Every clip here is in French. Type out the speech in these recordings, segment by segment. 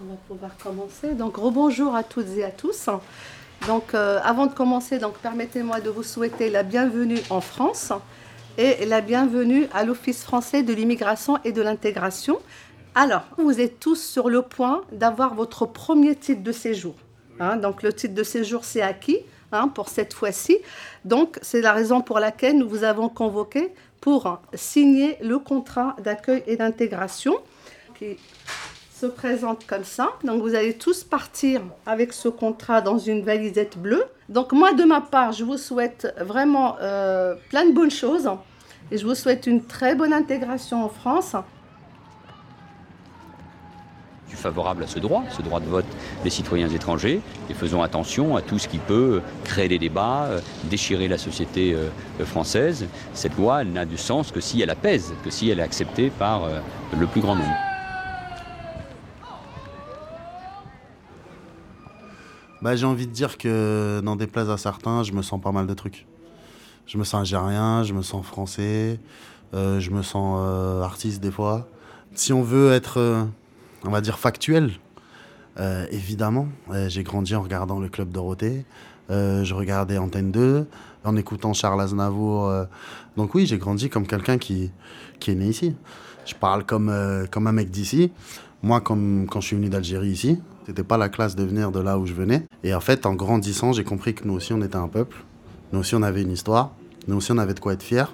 On va pouvoir commencer. Donc, rebonjour à toutes et à tous. Donc, euh, avant de commencer, donc permettez-moi de vous souhaiter la bienvenue en France et la bienvenue à l'Office français de l'immigration et de l'intégration. Alors, vous êtes tous sur le point d'avoir votre premier titre de séjour. Hein. donc, le titre de séjour, c'est acquis hein, pour cette fois-ci. Donc, c'est la raison pour laquelle nous vous avons convoqué pour signer le contrat d'accueil et d'intégration qui se présente comme ça. Donc vous allez tous partir avec ce contrat dans une valisette bleue. Donc moi de ma part, je vous souhaite vraiment euh, plein de bonnes choses et je vous souhaite une très bonne intégration en France. Je suis favorable à ce droit, ce droit de vote des citoyens étrangers, et faisons attention à tout ce qui peut créer des débats, euh, déchirer la société euh, française. Cette loi n'a du sens que si elle apaise, que si elle est acceptée par le plus grand nombre. Bah, j'ai envie de dire que, n'en déplaise à certains, je me sens pas mal de trucs. Je me sens algérien, je me sens français, euh, je me sens euh, artiste des fois. Si on veut être, euh, on va dire, factuel, évidemment, j'ai grandi en regardant le Club Dorothée, je regardais Antenne 2, en écoutant Charles Aznavour. donc oui, j'ai grandi comme quelqu'un qui, qui est né ici. Je parle comme, comme un mec d'ici. Moi, comme, quand je suis venu d'Algérie ici, c'était pas la classe de venir de là où je venais. Et en fait, en grandissant, j'ai compris que nous aussi, on était un peuple. Nous aussi, on avait une histoire. Nous aussi, on avait de quoi être fiers.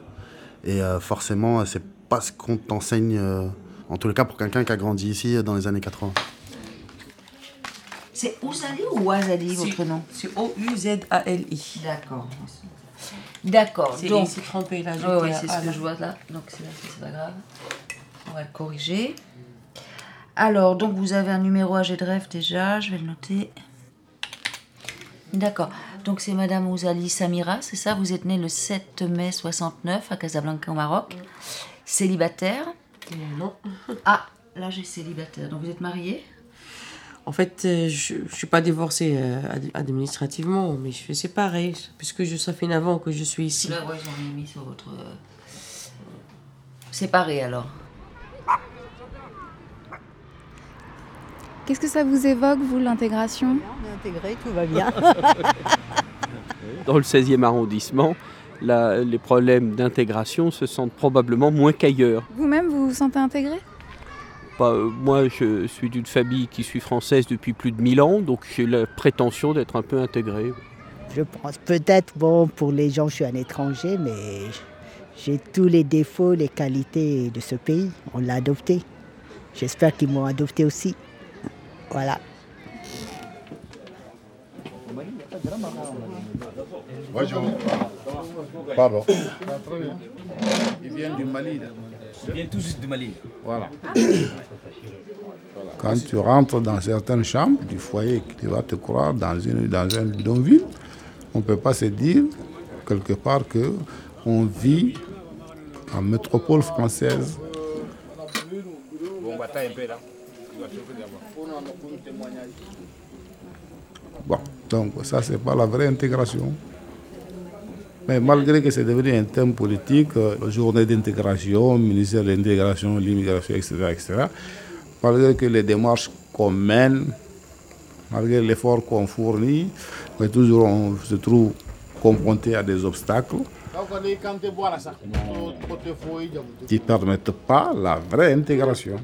Et euh, forcément, c'est pas ce qu'on t'enseigne, euh, en tout cas pour quelqu'un qui a grandi ici euh, dans les années 80. C'est Ouzali ou Ouazali, votre nom? C'est O-U-Z-A-L-I. D'accord. D'accord. C'est donc... trompé là. Oui, c'est ce que je vois là. Donc c'est pas grave. On va le corriger. Alors, donc vous avez un numéro AG de rêve déjà, je vais le noter. D'accord. Donc c'est Madame Ouzali Samira, c'est ça? Vous êtes née le 7 mai 69 à Casablanca au Maroc. Célibataire? Non. Ah, là j'ai célibataire. Donc vous êtes mariée? En fait, euh, je ne suis pas divorcée euh, administrativement, mais je suis séparée, puisque je, ça fait 9 ans que je suis ici. Là, ouais, j'en ai mis sur votre... Euh, séparée alors Qu'est-ce que ça vous évoque, vous, l'intégration On est intégré, tout va bien. Dans le 16e arrondissement, les problèmes d'intégration se sentent probablement moins qu'ailleurs. Vous-même, vous vous sentez intégré euh, Moi, je suis d'une famille qui suis française depuis plus de 1000 ans, donc j'ai la prétention d'être un peu intégré. Je pense peut-être, bon, pour les gens, je suis un étranger, mais j'ai tous les défauts, les qualités de ce pays. On l'a adopté. J'espère qu'ils m'ont adopté aussi. Voilà. Bonjour. Pardon. Il vient du Mali. Il vient tout juste du Mali. Voilà. Quand tu rentres dans certaines chambres du foyer, tu vas te croire dans, une, dans un bidonville, on ne peut pas se dire quelque part que on vit en métropole française. Bon, un peu là. Bon, donc ça, c'est pas la vraie intégration. Mais malgré que c'est devenu un thème politique, euh, journée d'intégration, ministère de l'intégration, l'immigration, etc., etc., malgré que les démarches qu'on mène, malgré l'effort qu'on fournit, mais toujours on se trouve confronté à des obstacles qui ne permettent pas la vraie intégration.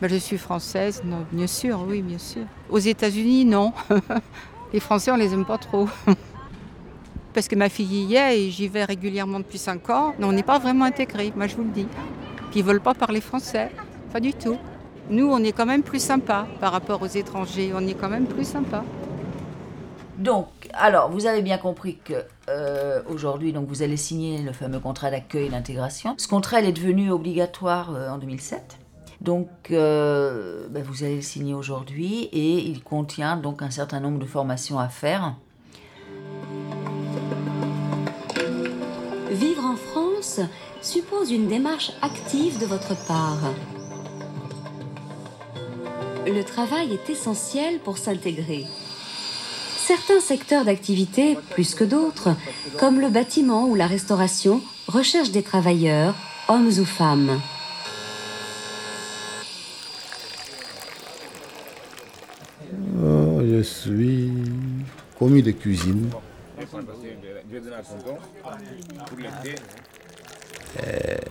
Bah, je suis française, non, bien sûr, oui, bien sûr. Aux États-Unis, non. les Français, on les aime pas trop. Parce que ma fille y est et j'y vais régulièrement depuis 5 ans. Mais on n'est pas vraiment intégrés, moi je vous le dis. Puis ils veulent pas parler français, pas du tout. Nous, on est quand même plus sympa par rapport aux étrangers. On est quand même plus sympa. Donc, alors, vous avez bien compris que euh, aujourd'hui, donc vous allez signer le fameux contrat d'accueil et d'intégration. Ce contrat, il est devenu obligatoire euh, en 2007. Donc, euh, ben, vous allez le signer aujourd'hui et il contient donc un certain nombre de formations à faire. Vivre en France suppose une démarche active de votre part. Le travail est essentiel pour s'intégrer certains secteurs d'activité, plus que d'autres, comme le bâtiment ou la restauration, recherchent des travailleurs, hommes ou femmes. Euh, je suis commis de cuisine.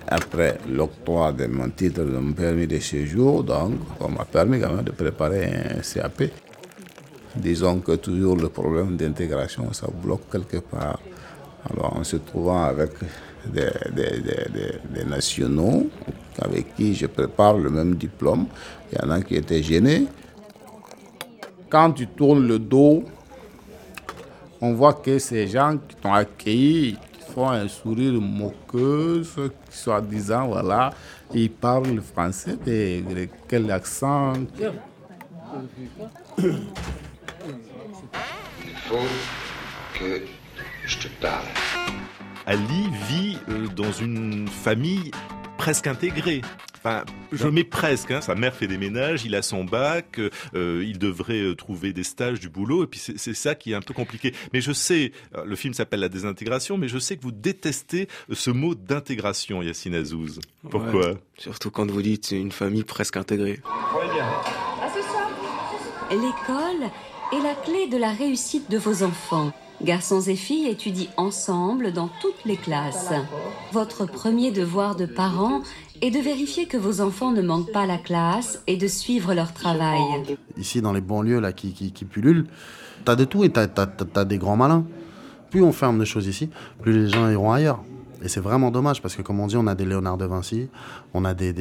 Après l'octroi de mon titre de mon permis de séjour, donc, on m'a permis de préparer un CAP. Disons que toujours le problème d'intégration, ça bloque quelque part. Alors, en se trouvant avec des, nationaux avec qui je prépare le même diplôme, il y en a qui étaient gênés. Quand tu tournes le dos, on voit que ces gens qui t'ont accueilli, font un sourire moqueuse, qui soi-disant, voilà, ils parlent français, quel accent faut que je te parle. Ali vit euh, dans une famille presque intégrée. Enfin, je mets presque. hein. Sa mère fait des ménages, il a son bac, euh, il devrait euh, trouver des stages, du boulot, et puis c'est ça qui est un peu compliqué. Mais je sais, le film s'appelle La désintégration, mais je sais que vous détestez ce mot d'intégration, Yacine Azouz. Pourquoi Ouais, Surtout quand vous dites une famille presque intégrée. L'école est la clé de la réussite de vos enfants. Garçons et filles étudient ensemble dans toutes les classes. Votre premier devoir de parent est de vérifier que vos enfants ne manquent pas la classe et de suivre leur travail. Ici, dans les banlieues là, qui, qui, qui pullulent, t'as de tout et t'as, t'as des grands malins. Plus on ferme des choses ici, plus les gens iront ailleurs. Et c'est vraiment dommage parce que, comme on dit, on a des Léonard de Vinci, on a des,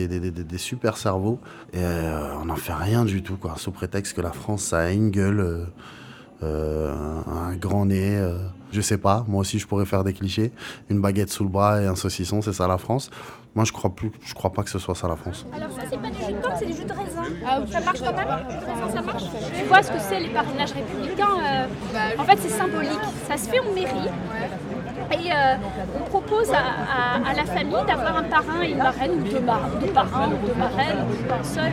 super cerveaux et euh, on n'en fait rien du tout, quoi. Sous prétexte que la France, ça a une gueule, euh, euh, un grand nez, je sais pas. Moi aussi, je pourrais faire des clichés. Une baguette sous le bras et un saucisson, c'est ça la France. Moi, je crois plus, je crois pas que ce soit ça la France. Alors ça, c'est pas du jus de pomme, c'est du jus de raisin. ça marche quand même? Ça marche Tu vois ce que c'est les parrainages républicains En fait, c'est symbolique. Ça se fait en mairie. Et euh, on propose à, à- à la famille d'avoir un parrain et une marraine, ou deux, mar- deux parrains, ou deux marraines, ou un seul.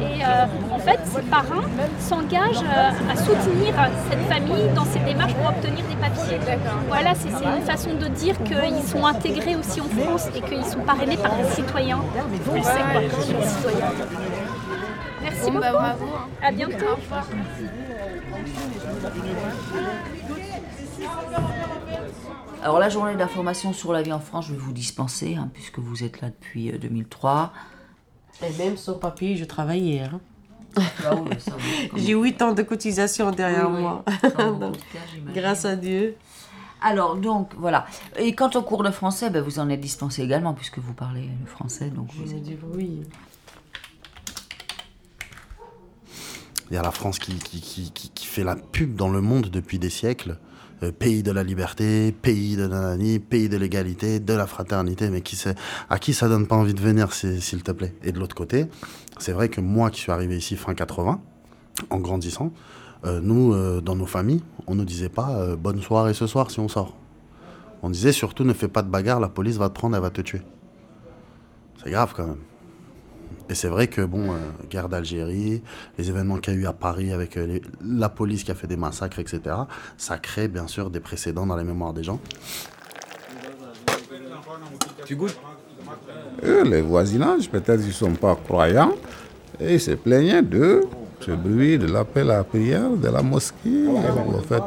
Et euh, en fait, ces parrains s'engagent euh, à soutenir cette famille dans ses démarches pour obtenir des papiers. Voilà, c'est une façon de dire qu'ils sont intégrés aussi en France et qu'ils sont parrainés par des citoyens français, quoi, citoyens. Merci Bon, bah, beaucoup. bravo, hein. À bientôt. Alors la journée d'information sur la vie en France, je vais vous dispenser, hein, puisque vous êtes là depuis euh, 2003. Et même sans papier, je travaillais. hein. Ah oui, J'ai 8 ans de cotisation derrière Oui, moi. Donc, cas, grâce à Dieu. Alors donc voilà. Et quant au cours de français, ben, vous en êtes dispensé également puisque vous parlez le français. Donc vous Je me dis oui. Il y a la France qui, qui, qui, qui- qui fait la pub dans le monde depuis des siècles. Euh, pays de la liberté, pays de nanani, pays de l'égalité, de la fraternité, mais qui à qui ça donne pas envie de venir, s'il te plaît Et de l'autre côté, c'est vrai que moi qui suis arrivé ici fin 80, en grandissant, euh, nous, euh, dans nos familles, on ne disait pas bonne soirée ce soir si on sort. On disait surtout ne fais pas de bagarre, la police va te prendre, elle va te tuer. C'est grave quand même. Et c'est vrai que, bon, euh, guerre d'Algérie, les événements qu'il y a eu à Paris avec euh, les- la police qui a fait des massacres, etc., ça crée bien sûr des précédents dans les mémoires des gens. Tu goûtes Eux, les voisinages, peut-être ils ne sont pas croyants, et ils se plaignaient de ce bruit de l'appel à la prière de la mosquée. En fait,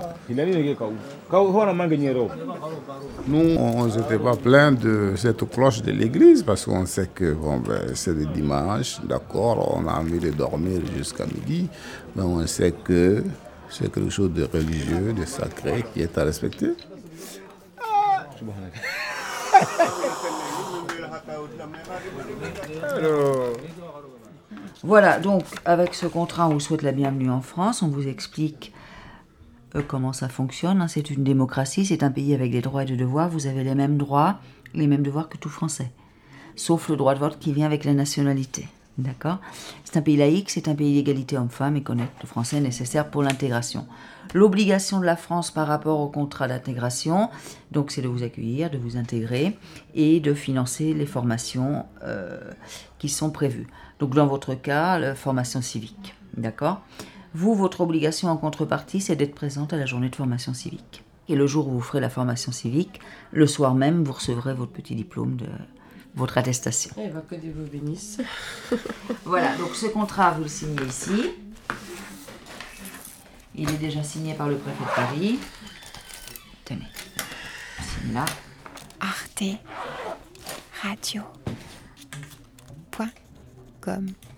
nous, on ne s'était pas plaint de cette cloche de l'église parce qu'on sait que bon, ben, c'est le dimanche, d'accord, on a envie de dormir jusqu'à midi, mais on sait que c'est quelque chose de religieux, de sacré qui est à respecter. Voilà, donc avec ce contrat, on vous souhaite la bienvenue en France. On vous explique euh, comment ça fonctionne. hein. C'est une démocratie, c'est un pays avec des droits et des devoirs. Vous avez les mêmes droits, les mêmes devoirs que tout Français. Sauf le droit de vote qui vient avec la nationalité. D'accord? C'est un pays laïque, c'est un pays d'égalité homme-femme et connaître le français est nécessaire pour l'intégration. L'obligation de la France par rapport au contrat d'intégration, donc c'est de vous accueillir, de vous intégrer et de financer les formations euh, qui sont prévues. Donc dans votre cas, la formation civique. D'accord? Vous, votre obligation en contrepartie, c'est d'être présente à la journée de formation civique. Et le jour où vous ferez la formation civique, le soir même, vous recevrez votre petit diplôme de votre attestation. Eh ben, que Dieu vous bénisse. Voilà, donc ce contrat, vous le signez ici. Il est déjà signé par le préfet de Paris. Tenez. Signe là. Arte Radio. Point com.